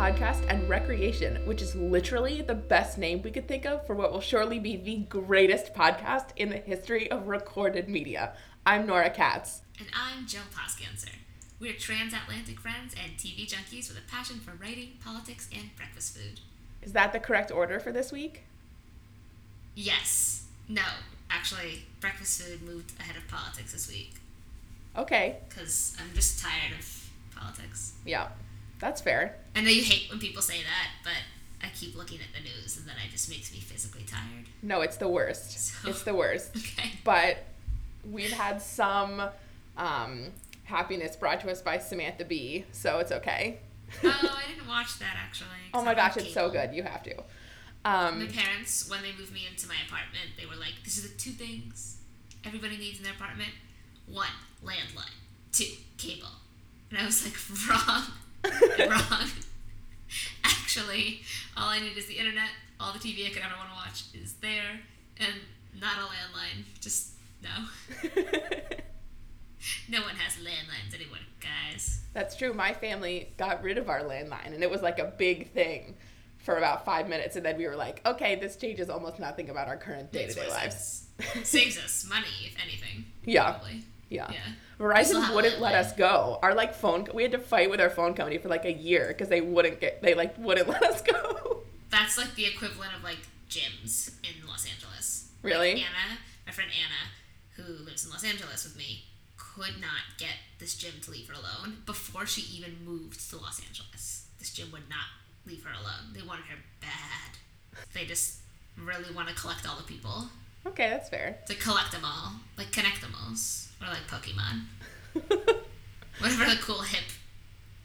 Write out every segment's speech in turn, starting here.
podcast, and recreation, which is literally the best name we could think of for what will surely be the greatest podcast in the history of recorded media. I'm Nora Katz. And I'm Jill Poskanzer. We're transatlantic friends and TV junkies with a passion for writing, politics, and breakfast food. Is that the correct order for this week? Yes. No. Actually, breakfast food moved ahead of politics this week. Okay. Because I'm just tired of politics. Yeah, that's fair. I know you hate when people say that, but I keep looking at the news and then it just makes me physically tired. No, it's the worst. So- It's the worst. Okay. But we've had some um, happiness brought to us by Samantha Bee, so it's okay. oh, I didn't watch that actually. Oh my gosh, it's so good. You have to. My Um, parents, when they moved me into my apartment, they were like, "These are the two things everybody needs in their apartment: one, landline; two, cable." And I was like, "Wrong, wrong. Actually, all I need is the internet. All the TV I could ever want to watch is there, and not a landline. Just no. No one has landlines anymore, guys. That's true. My family got rid of our landline, and it was like a big thing for about five minutes, and then we were like, okay, this changes almost nothing about our current day to day lives. Saves us money, if anything. Yeah. Probably. Yeah. Yeah. Verizon a wouldn't let us go. Our like phone, we had to fight with our phone company for like a year because they wouldn't get, they like wouldn't let us go. That's like the equivalent of like gyms in Los Angeles. Really? Like Anna, my friend Anna, who lives in Los Angeles with me, could not get this gym to leave her alone before she even moved to Los Angeles. This gym would not leave her alone. They wanted her bad. They just really want to collect all the people. Okay, that's fair. To collect them all. Like Connectimals. Or like Pokemon. Whatever the cool hip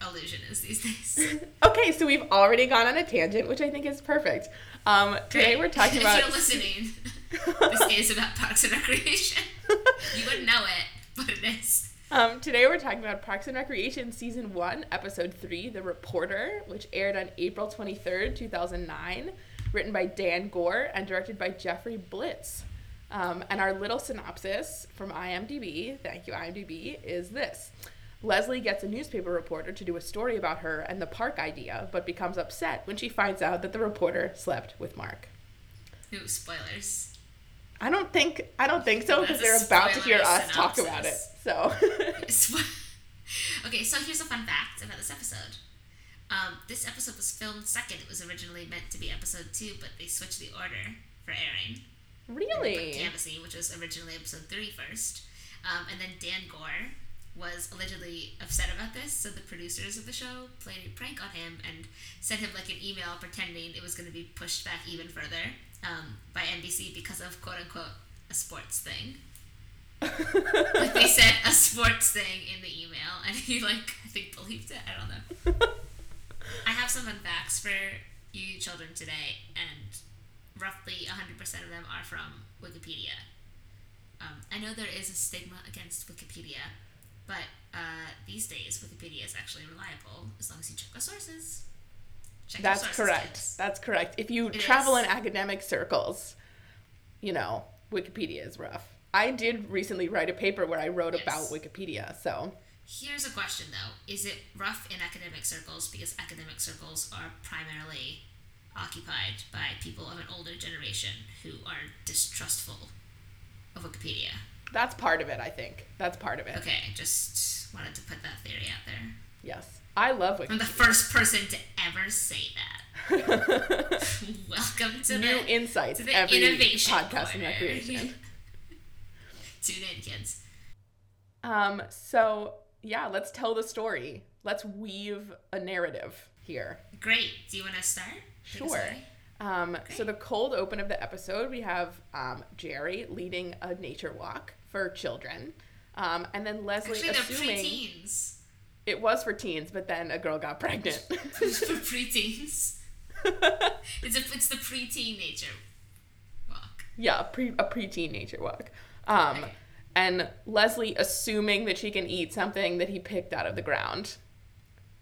illusion is these days. okay, so we've already gone on a tangent, which I think is perfect. Um, today Great. we're talking if about. you're listening, this is about Parks and Recreation. You wouldn't know it, but it is. Um, today we're talking about Parks and Recreation Season 1, Episode 3, The Reporter, which aired on April 23rd, 2009, written by Dan Goor and directed by Jeffrey Blitz. Um, and our little synopsis from IMDb, thank you IMDb, is this. Leslie gets a newspaper reporter to do a story about her and the park idea, but becomes upset when she finds out that the reporter slept with Mark. Ooh, spoilers. I don't think I don't think so because they're about to hear us talk about it. So okay, so here's a fun fact about this episode. Um, this episode was filmed second. It was originally meant to be episode two, but they switched the order for airing. really, Canvassing, which was originally episode three first. Um, and then Dan Goor was allegedly upset about this, so the producers of the show played a prank on him and sent him like an email pretending it was going to be pushed back even further um, by NBC because of quote unquote a sports thing. Like they said a sports thing in the email, and he like I think believed it. I don't know. I have some fun facts for you children today, and roughly 100% of them are from Wikipedia. Um, I know there is a stigma against Wikipedia, but uh, these days Wikipedia is actually reliable as long as you check the sources. Check That's sources, correct. kids. That's correct. If you It travel is. in academic circles, you know, Wikipedia is rough. I did recently write a paper where I wrote Yes. about Wikipedia, so Here's a question though: Is it rough in academic circles because academic circles are primarily occupied by people of an older generation who are distrustful of Wikipedia? that's part of it, I think. That's part of it. Okay, just wanted to put that theory out there. Yes. I love Wikipedia. I'm the first person to ever say that. Welcome to New the insights to the every innovation podcast and recreation. Tune in, kids. Um, so yeah, let's tell the story. Let's weave a narrative here. Great. Do you want to start? Take Sure. Um, so the cold open of the episode, we have um, Jerry leading a nature walk for children, um, and then Leslie Actually, assuming it was for teens, but then a girl got pregnant. For preteens. It's a, it's the preteen nature walk. yeah, pre, a preteen nature walk. Um, Okay. And Leslie assuming that she can eat something that he picked out of the ground,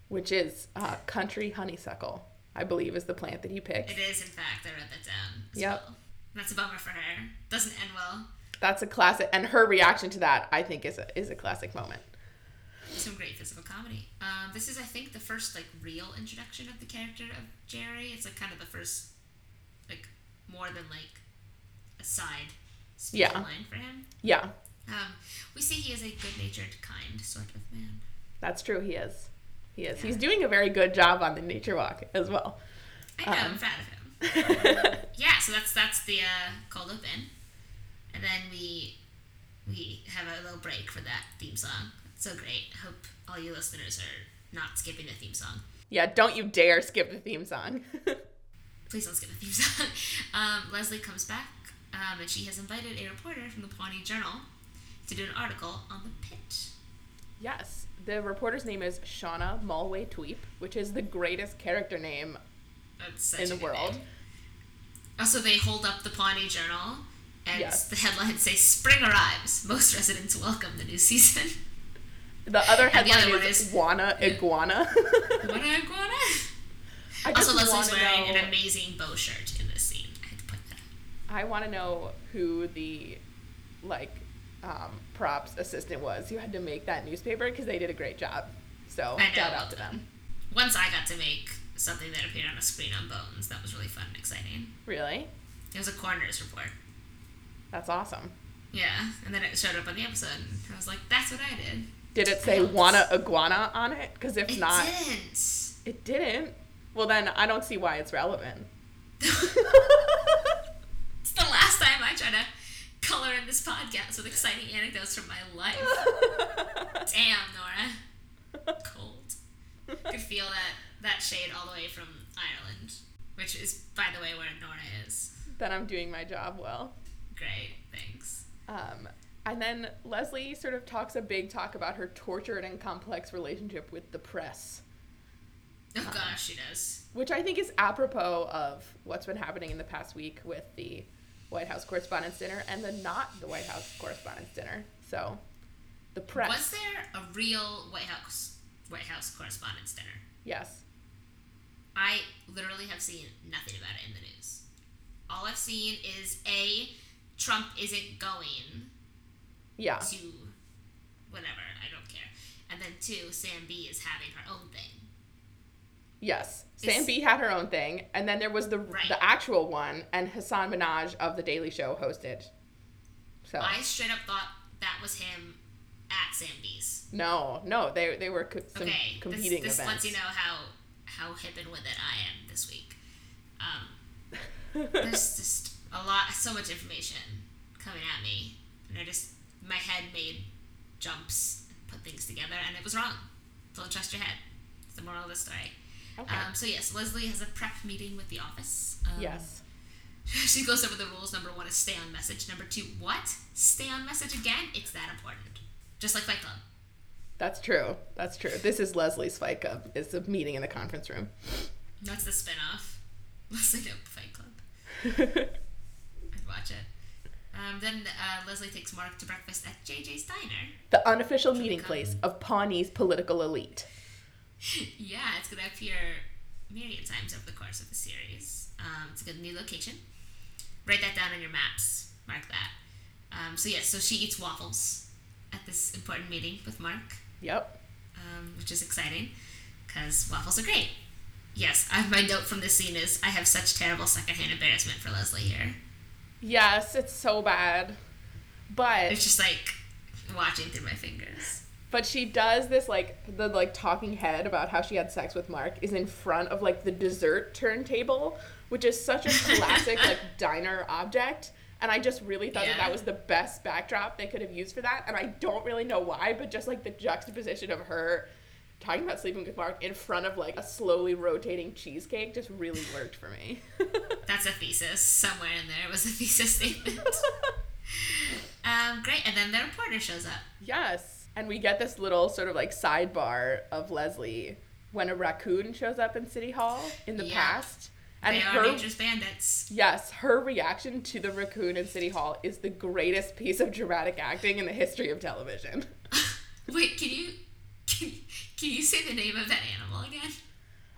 which is uh, country honeysuckle. I believe is the plant that he picked. It is, in fact. I wrote that down. Yep. Well. That's a bummer for her. Doesn't end well. That's a classic, and her reaction to that, I think, is a is a classic moment. some great physical comedy. Um, this is, I think, the first like real introduction of the character of Jerry. It's like kind of the first, like more than like a side speech Yeah. line for him. Yeah, Um, we see he is a good-natured, kind sort of man. that's true. He is. He is. Yeah. He's doing a very good job on the nature walk as well. I know, Um. I'm proud of him. Yeah, so that's that's the uh, cold open, and then we we have a little break for that theme song. It's so great. Hope all you listeners are not skipping the theme song. yeah, don't you dare skip the theme song. Please don't skip the theme song. Um, Leslie comes back, um, and she has invited a reporter from the Pawnee Journal to do an article on the pit. yes, the reporter's name is Shauna Malwae-Tweep, which is the greatest character name in the world. name. Also, they hold up the Pawnee Journal, and Yes. the headlines say "Spring arrives. Most residents welcome the new season." The other And the other headline is, is- Wanna Iguana. what iguana! I Also, Leslie's wearing know, an amazing bow shirt in this scene. I had to point that out. I want to know who the like um, props assistant was who had to make that newspaper because they did a great job. So shout out to them. Once I got to make something that appeared on a screen on Bones, that was really fun and exciting. Really, It was a coroner's report. that's awesome. Yeah, and then it showed up on the episode, and I was like, "That's what I did." Did it say. Wanna Iguana on it? Because if It not, didn't. it didn't. Well, then I don't see why it's relevant. It's the last time I try to color in this podcast with exciting anecdotes from my life. Damn, Nora. Cold. Could feel that that shade all the way from Ireland, which is, by the way, where Nora is. then I'm doing my job well. Great, thanks. Um, and then Leslie sort of talks a big talk about her tortured and complex relationship with the press, Oh gosh, she does. which I think is apropos of what's been happening in the past week with the White House Correspondents' Dinner and the not the White House Correspondents' Dinner. So, the press. Was there a real White House White House Correspondents' Dinner? Yes. I literally have seen nothing about it in the news. All I've seen is a Trump isn't going Yeah. to whatever, I don't care. And then two, Sam Bee is having her own thing. Yes. Sam Bee had her own thing, and then there was the Right. the actual one, and Hasan Minhaj of the Daily Show hosted. So I straight up thought that was him at Sam Bee's. no, no, they they were co- some Okay, competing this, this events. lets you know how how hip and with it I am this week. Um, there's just a lot, so much information coming at me, and I just my head made jumps, and put things together, and it was wrong. Don't trust your head. It's the moral of the story. Okay. Um, so yes, Leslie has a prep meeting with the office. Um, yes. She goes over the rules. Number one is stay on message. Number two, what? Stay on message again? It's that important. Just like Fight Club. That's true. That's true. This is Leslie's Fight Club. It's a meeting in the conference room. That's the spin-off. Leslie Nope Fight Club. I'd watch it. Um, then uh, Leslie takes Mark to breakfast at JJ's Diner. the unofficial meeting place of Pawnee's political elite. Yeah, it's going to appear myriad times over the course of the series. Um, it's a good new location. Write that down on your maps. Mark that. Um, so yes, so she eats waffles at this important meeting with Mark. Yep. um, which is exciting because waffles are great. Yes, I, my note from this scene is I have such terrible secondhand embarrassment for Leslie here. Yes, it's so bad. But It's just like watching through my fingers. But she does this like the like talking head about how she had sex with Mark is in front of like the dessert turntable, which is such a classic like diner object. And I just really thought that Yeah. that was the best backdrop they could have used for that. And I don't really know why, but just like the juxtaposition of her talking about sleeping with Mark in front of like a slowly rotating cheesecake just really worked for me. That's a thesis. Somewhere in there was a thesis statement. um, great, and then the reporter shows up. yes. And we get this little sort of like sidebar of Leslie when a raccoon shows up in City Hall in the Yeah. past. And they her are nature's bandits. Yes, her reaction to the raccoon in City Hall is the greatest piece of dramatic acting in the history of television. Wait, can you can, can you say the name of that animal again?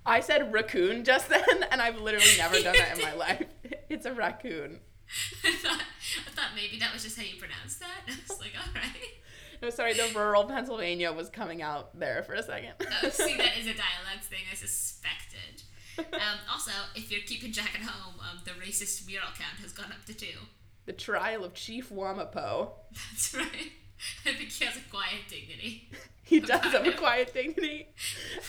I said raccoon just then, and I've literally never done that in my life. It's a raccoon. I thought I thought maybe that was just how you pronounced that. I was like, all right. Oh, sorry, the rural Pennsylvania was coming out there for a second. Oh, see, that is a dialect thing. I suspected. Um, also, if you're keeping track at home, um, the racist mural count has gone up to two. the trial of Chief Wamapo. That's right. I think he has a quiet dignity. He does have a quiet dignity.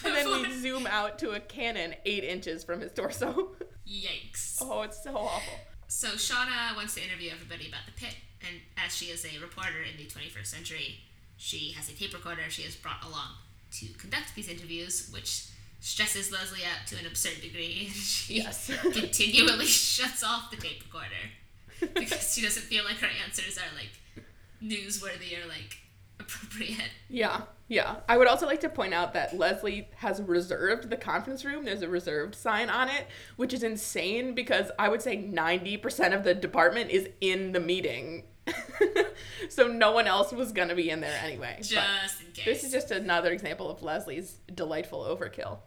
And then we zoom out to a cannon eight inches from his torso. Yikes. Oh, it's so awful. So Shauna wants to interview everybody about the pit, and as she is a reporter in the 21st century, she has a tape recorder she has brought along to conduct these interviews, which stresses Leslie out to an absurd degree. She Yes. continually shuts off the tape recorder because she doesn't feel like her answers are like newsworthy or like appropriate. Yeah, yeah. I would also like to point out that Leslie has reserved the conference room. There's a reserved sign on it, which is insane because I would say 90% of the department is in the meeting. so no one else was going to be in there anyway. But Just in case. this is just another example of Leslie's delightful overkill.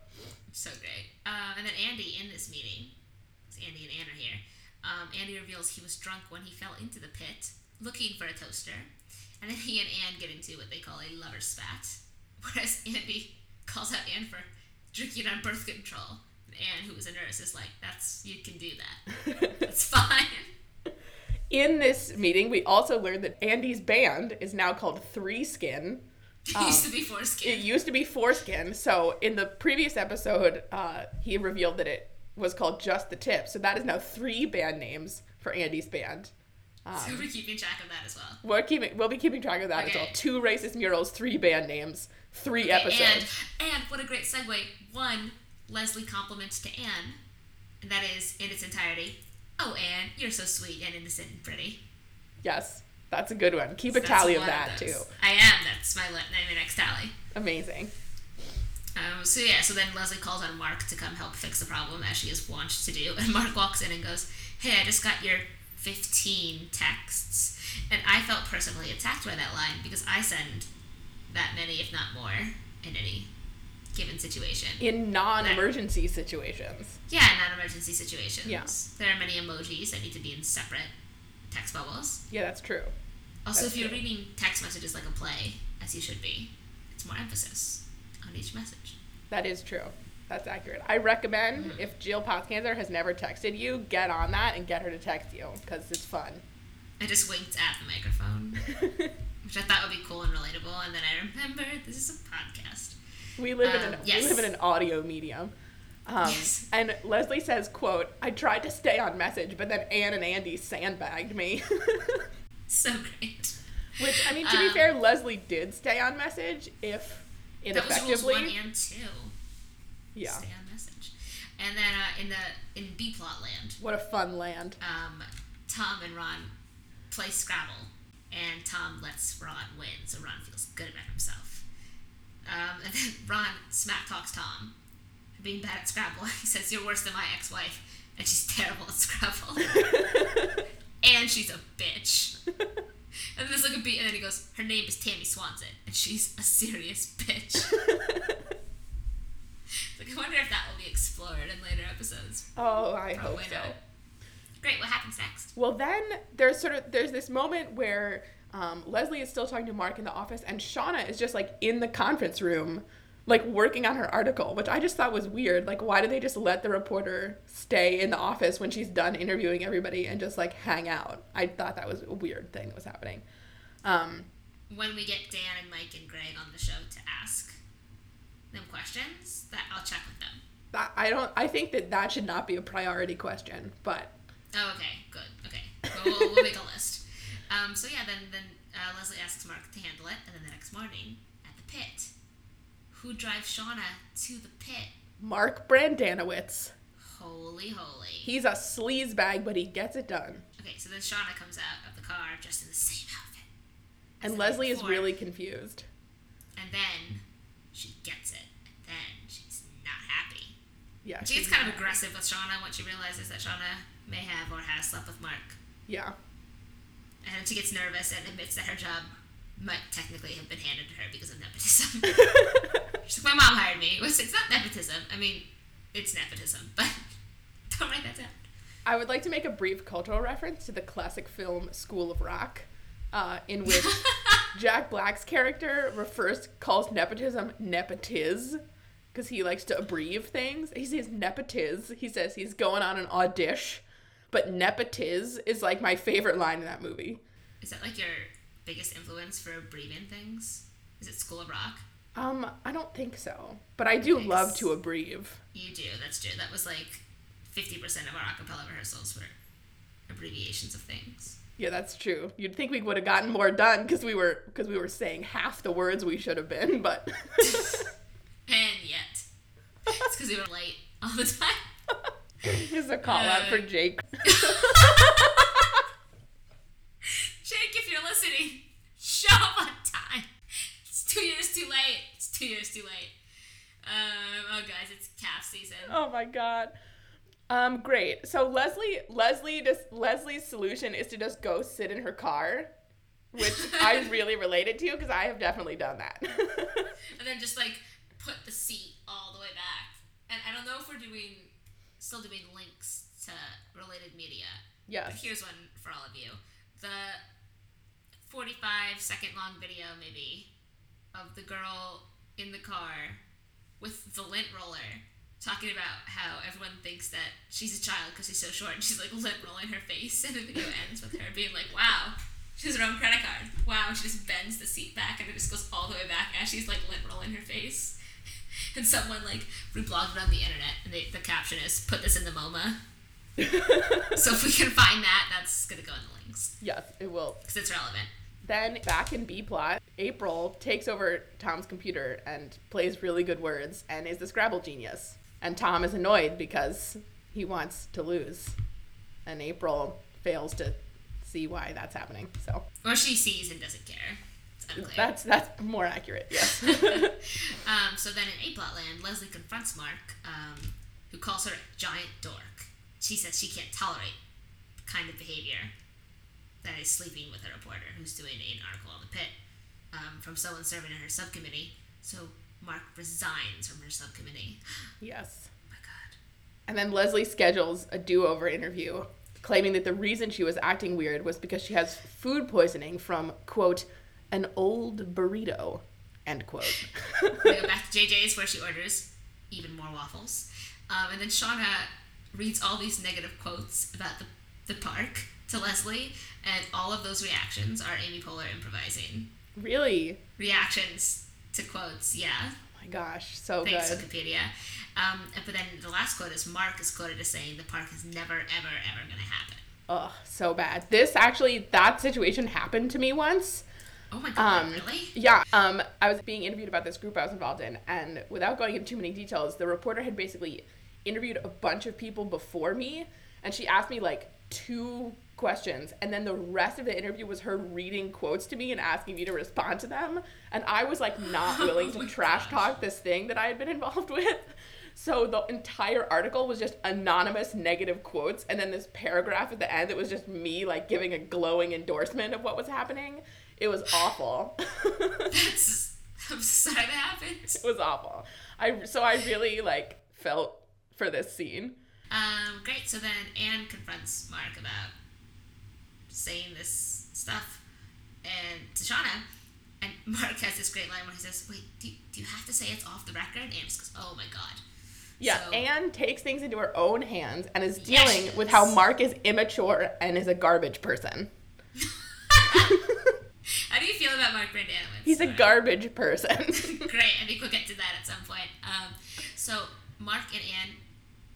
So great. Uh, and then Andy in this meeting, 'cause Andy and Anne are here. Um, Andy reveals he was drunk when he fell into the pit, looking for a toaster, and then he and Anne get into what they call a lover's spat. Whereas Andy calls out Anne for drinking on birth control, and Anne, who is a nurse, is like, "That's you can do that. That's fine." In this meeting, we also learned that Andy's band is now called Three Skin. It used to be foreskin. It used to be Foreskin. So in the previous episode, uh, he revealed that it was called Just the Tip. So that is now three band names for Andy's band. So we're keeping track of that as well. We're keeping, we'll be keeping track of that as well. Two racist murals, three band names, three Okay, episodes. And, and what a great segue. One, Leslie compliments to Anne, and that is in its entirety. Oh, Anne, you're so sweet and innocent and pretty. Yes, that's a good one. Keep a tally of that those. too. I am. That's my, my next tally. Amazing. Um, so yeah, so then Leslie calls on Mark to come help fix the problem, as she is wont to do. And Mark walks in and goes, "Hey, I just got your 15 texts," and I felt personally attacked by that line because I send that many, if not more, in any given situation. In non-emergency situations. Yeah, in non-emergency situations. Yeah. There are many emojis that need to be in separate text bubbles. Yeah, that's true. Also, That's if you're true. reading text messages like a play, as you should be, it's more emphasis on each message. That is true. That's accurate. I recommend if Jill Poskanzer has never texted you, get on that and get her to text you because it's fun. I just winked at the microphone, which I thought would be cool and relatable, and then I remembered this is a podcast. We live in Um, an yes. we live in an audio medium. Um, Yes. And Leslie says, "quote I tried to stay on message, but then Anne and Andy sandbagged me." So great. Which I mean, to be Um, fair, Leslie did stay on message, if ineffectively. That was rules one and two. Yeah. Stay on message. And then uh, in the in B plot land, What a fun land. um, Tom and Ron play Scrabble, and Tom lets Ron win, so Ron feels good about himself. Um, and then Ron smack talks Tom for being bad at Scrabble. He says, "You're worse than my ex-wife, and she's terrible at Scrabble, and she's a bitch." And then there's like a beat, and then he goes, "Her name is Tammy Swanson, and she's a serious bitch." I wonder if that will be explored in later episodes. oh, I hope Probably so. Great. What happens next? Well, then there's sort of there's this moment where um, Leslie is still talking to Mark in the office, and Shauna is just like in the conference room, like working on her article, which I just thought was weird. Like, why do they just let the reporter stay in the office when she's done interviewing everybody and just like hang out? I thought that was a weird thing that was happening. Um, When we get Dan and Mike and Greg on the show to ask them questions, that I'll check with them. I I don't. I think that that should not be a priority question, but Oh, okay, good. Okay, we'll, we'll, we'll make a list. Um, so yeah, then then uh, Leslie asks Mark to handle it, and then the next morning at the pit, who drives Shauna to the pit? Mark Brendanawicz, Holy, holy. he's a sleaze bag, but he gets it done. Okay, so then Shauna comes out of the car just in the same outfit. And Leslie is really confused. And then she gets it, and then she's not happy. Yeah, She gets she's kind of aggressive with Shauna when she realizes that Shauna may have or has slept with Mark. Yeah. And then she gets nervous and admits that her job might technically have been handed to her because of nepotism. She's like, my mom hired me. It's not nepotism. I mean, it's nepotism, but don't write that down. I would like to make a brief cultural reference to the classic film School of Rock, uh, in which Jack Black's character refers calls nepotism nepotiz because he likes to abbreviate things. He says nepotiz. He says he's going on an audition, but nepotiz is like my favorite line in that movie. Is that like your biggest influence for abbreviating things? Is it School of Rock? Um, I don't think so, but I do love to abbreviate. You do. That's true. That was like fifty percent of our acapella rehearsals were abbreviations of things. Yeah, that's true. You'd think we would have gotten more done because we were because we were saying half the words we should have been, but And yet, it's because we were late all the time. here's a call out for Jake. Jake, if you're listening, show up on time. It's two years too late. It's two years too late. Um, oh, guys, it's calf season. Oh my god. Um, great. So Leslie, Leslie, just Leslie's solution is to just go sit in her car, which I really related to because I have definitely done that. And then just like put the seat all the way back. And I don't know if we're doing, still doing links to related media. But yes. here's one for all of you. The 45 second long video, maybe, of the girl in the car with the lint roller talking about how everyone thinks that she's a child because she's so short and she's like lint rolling her face. And the video ends with her being like, wow. She has her own credit card. Wow, she just bends the seat back and it just goes all the way back as she's like lint rolling her face. And someone like reblogged it on the internet and they, the caption is, put this in the MoMA. So if we can find that, that's gonna go in the links yes, it will. because it's relevant. Then back in B plot, April takes over Tom's computer and plays really good words and is the Scrabble genius. And Tom is annoyed because he wants to lose. And April fails to see why that's happening. So Or she sees and doesn't care. That's that's more accurate, yes. um, so then in A plot land, Leslie confronts Mark, um, who calls her a giant dork. She says she can't tolerate the kind of behavior that is sleeping with a reporter who's doing an article on the pit um, from someone serving in her subcommittee. So Mark resigns from her subcommittee. yes. Oh my god. And then Leslie schedules a do over interview, claiming that the reason she was acting weird was because she has food poisoning from, quote, an old burrito, end quote. We go back to JJ's where she orders even more waffles. Um, and then Shauna reads all these negative quotes about the, the park to Leslie, and all of those reactions are Amy Poehler improvising. really? Reactions to quotes, yeah. Oh my gosh, so Thanks, good. Wikipedia. Um, but then the last quote is Mark is quoted as saying the park is never, ever, ever going to happen. Ugh, so bad. This actually, that situation happened to me once. Oh my god, Um, really? Yeah, um, I was being interviewed about this group I was involved in, and without going into too many details, the reporter had basically interviewed a bunch of people before me, and she asked me like two questions, and then the rest of the interview was her reading quotes to me and asking me to respond to them, and I was like not willing to trash talk this thing that I had been involved with. So the entire article was just anonymous negative quotes, and then this paragraph at the end that was just me like giving a glowing endorsement of what was happening. It was awful. That's, I'm sorry that happened. it was awful. I so I really like felt for this scene. Um, great. So then Anne confronts Mark about saying this stuff and to Shauna. And Mark has this great line where he says, Wait, do you, do you have to say it's off the record? And Anne just goes, Oh my god. Yeah, So- Anne takes things into her own hands and is dealing she with how Mark is immature and is a garbage person. How do you feel about Mark Brendanawicz? He's a garbage person. Great. I think we'll get to that at some point. Um, so Mark and Anne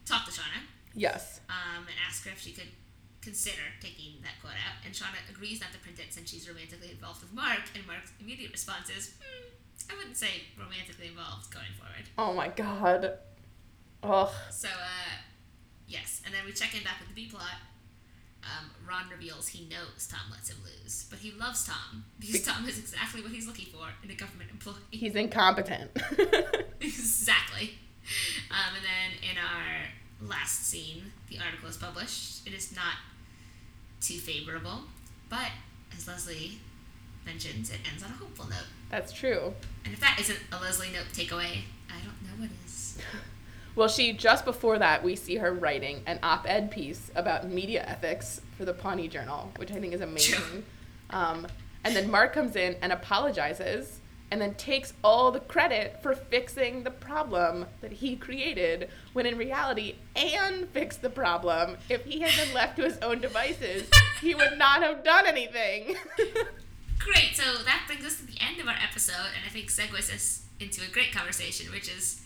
talk to Shauna yes. um, and ask her if she could consider taking that quote out. And Shauna agrees not to print it since she's romantically involved with Mark. And Mark's immediate response is, hmm, I wouldn't say romantically involved going forward. Oh my god. Ugh. So, uh, yes. And then we check in back with the B plot. Um, Ron reveals he knows Tom lets him lose, but he loves Tom because Tom is exactly what he's looking for in a government employee. He's incompetent. exactly. Um, and then in our last scene, the article is published. It is not too favorable, but as Leslie mentions, it ends on a hopeful note. That's true. And if that isn't a Leslie note takeaway, I don't know what is. Well, she just before that we see her writing an op-ed piece about media ethics for the Pawnee Journal, which I think is amazing. Um, And then Mark comes in and apologizes and then takes all the credit for fixing the problem that he created when in reality Anne fixed the problem. If he had been left to his own devices, he would not have done anything. Great. So that brings us to the end of our episode, and I think segues us into a great conversation, which is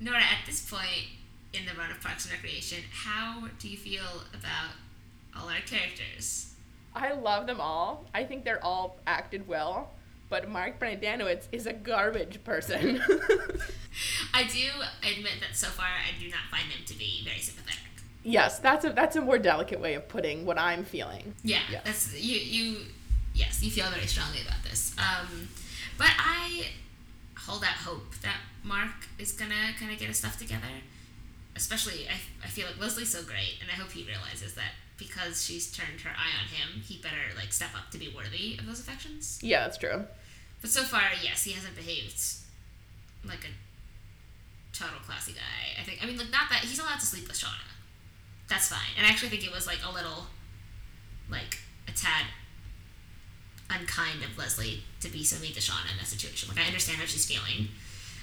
Nora. At this point in the run of Parks and Recreation, how do you feel about all our characters? I love them all. I think they're all acted well, but Mark Brendanawicz is a garbage person. I do admit that so far I do not find him to be very sympathetic. yes, that's a that's a more delicate way of putting what I'm feeling. Yeah, Yes. that's you. You yes, you feel very strongly about this. Um, but I hold out hope that Mark is gonna kind of get his stuff together. Especially, I, I feel like Leslie's so great, and I hope he realizes that because she's turned her eye on him, he better like step up to be worthy of those affections. Yeah, that's true. But so far, yes, he hasn't behaved like a total classy guy. I think. I mean, like not that he's allowed to sleep with Shauna. That's fine. And I actually think it was like a little, like a tad unkind of Leslie to be so mean to Shauna in that situation. Like I understand how she's feeling.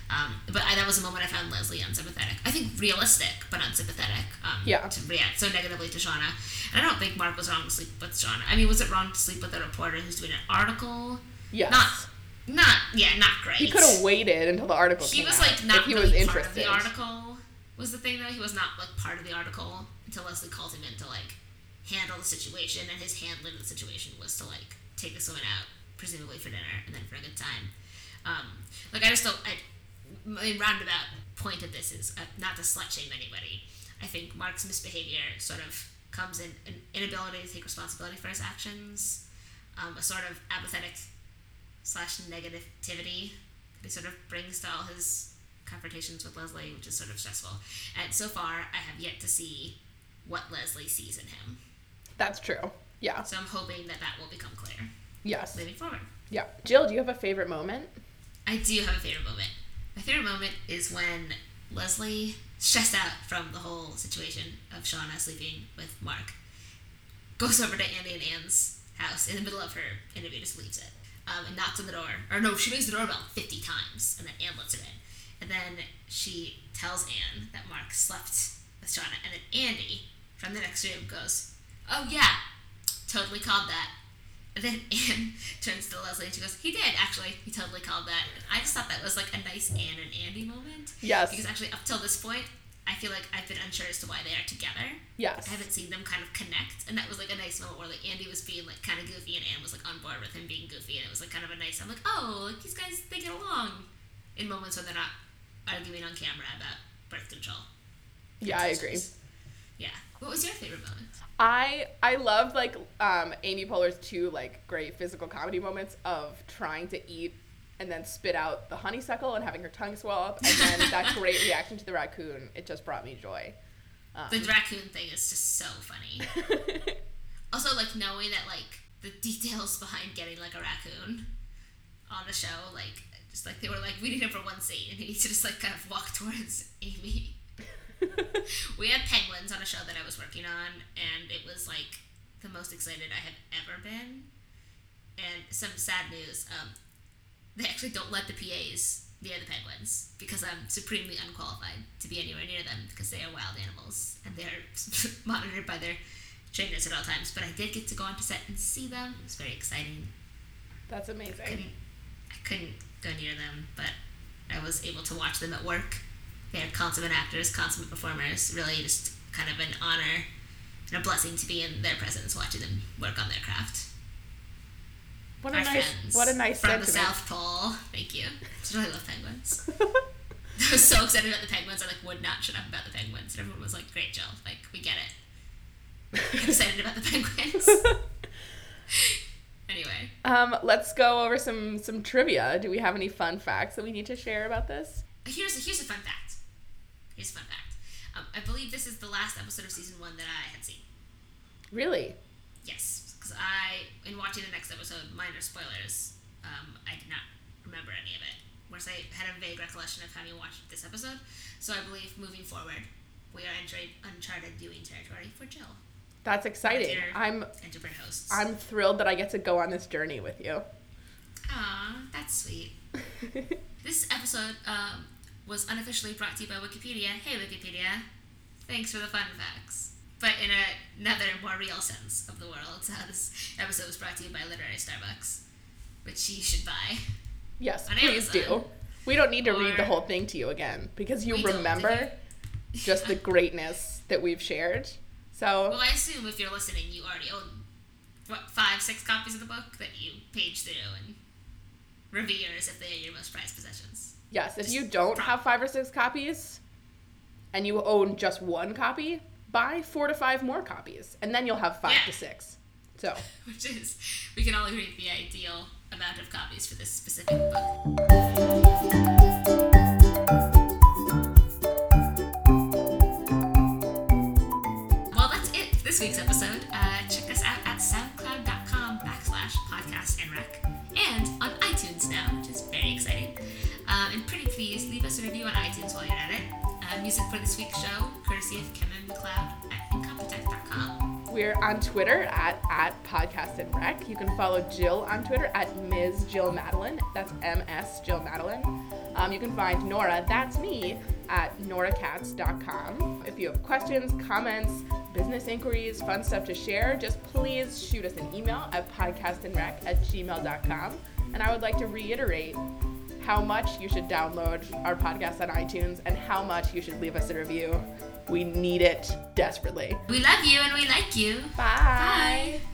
Um, but I, that was a moment I found Leslie unsympathetic. I think realistic, but unsympathetic. Um, Yeah. To react so negatively to Shauna, and I don't think Mark was wrong to sleep with Shauna. I mean, was it wrong to sleep with a reporter who's doing an article? Yes. Not, not, yeah, not great. he could have waited until the article He came was out like not he really was part of the article. Was the thing though? He was not like part of the article until Leslie called him in to like handle the situation, and his handling of the situation was to like take this woman out, presumably for dinner, and then for a good time. Um, like I just don't. I, my roundabout point of this is uh, not to slut shame anybody. I think Mark's misbehavior sort of comes in an inability to take responsibility for his actions, um, a sort of apathetic slash negativity that he sort of brings to all his confrontations with Leslie, which is sort of stressful. And so far, I have yet to see what Leslie sees in him. That's true. Yeah. So I'm hoping that that will become clear Yes. moving forward. Yeah. Jill, do you have a favorite moment? I do have a favorite moment. My favorite moment is when Leslie, stressed out from the whole situation of Shauna sleeping with Mark, goes over to Andy and Anne's house in the middle of her interview, just leaves it, um, and knocks on the door. Or no, she rings the doorbell 50 times, and then Anne lets her in. And then she tells Anne that Mark slept with Shauna, and then Andy from the next room goes, "Oh yeah, totally called that." And then Anne turns to Leslie and she goes, "He did actually. He totally called that." And I just thought that was like a nice Anne and Andy moment Yes. because actually up till this point, I feel like I've been unsure as to why they are together. Yes. I haven't seen them kind of connect, and that was like a nice moment where like Andy was being like kind of goofy, and Anne was like on board with him being goofy, and it was like kind of a nice. I'm like, oh, like these guys they get along in moments when they're not arguing on camera about birth control. Yeah, I agree. Yeah. What was your favorite moment? I I love like um, Amy Poehler's two like great physical comedy moments of trying to eat and then spit out the honeysuckle and having her tongue swell up, and then that great reaction to the raccoon. It just brought me joy. Um, The raccoon thing is just so funny. Also, like knowing that like the details behind getting like a raccoon on the show, like just like they were like, we need him for one scene, and he needs to just like kind of walk towards Amy. we had penguins on a show that I was working on, and it was like the most excited I have ever been. And some sad news: um, they actually don't let the PAs near the penguins because I'm supremely unqualified to be anywhere near them because they are wild animals and they are monitored by their trainers at all times. But I did get to go onto set and see them. It was very exciting. That's amazing. Couldn't I couldn't go near them, but I was able to watch them at work. They are consummate actors, consummate performers. Really, just kind of an honor and a blessing to be in their presence, watching them work on their craft. What a Our nice friends what a nice from the sentiment. South Pole. Thank you. I really love penguins. I was so excited about the penguins. I like would not shut up about the penguins, and everyone was like, "Great, Jill. Like we get it." I'm excited about the penguins. anyway, um, let's go over some some trivia. Do we have any fun facts that we need to share about this? here's here's a fun fact. Here's a fun fact. Um, I believe this is the last episode of season one that I had seen. Really? Yes, because I, in watching the next episode, minor spoilers, um, I did not remember any of it. Whereas I had a vague recollection of having watched this episode. So I believe moving forward, we are entering uncharted viewing territory for Jill. That's exciting. I'm. I'm thrilled that I get to go on this journey with you. Aw, that's sweet. This episode um, was unofficially brought to you by Wikipedia. Hey, Wikipedia. Thanks for the fun facts. But in a, another, more real sense of the world, uh, this episode was brought to you by Literary Starbucks, which you should buy. yes, On please do. We don't need to read the whole thing to you again because you remember just the greatness that we've shared. So Well, I assume if you're listening, you already own what five, six copies of the book that you page through and revere as if they are your most prized possessions. Yes, if you don't have five or six copies and you own just one copy, buy four to five more copies, and then you'll have five Yeah. to six. So Which is, we can all agree, the ideal amount of copies for this specific book. Well, that's it for this week's episode. Uh, check us out at soundcloud.com backslash podcast and rec and on iTunes now, which is very exciting. And pretty please leave us a review on iTunes while you're at it. Uh, music for this week's show, courtesy of Kevin MacLeod at incompetech.com. We're on Twitter at, at Podcast and Rec. You can follow Jill on Twitter at Ms. Jill Madeline. That's MS Jill Madeline. Um, you can find Nora, that's me, at norakatz.com. If you have questions, comments, business inquiries, fun stuff to share, just please shoot us an email at podcastandrec at gmail.com. And I would like to reiterate how much you should download our podcast on iTunes and how much you should leave us a review. We need it desperately. We love you and we like you. Bye. Bye.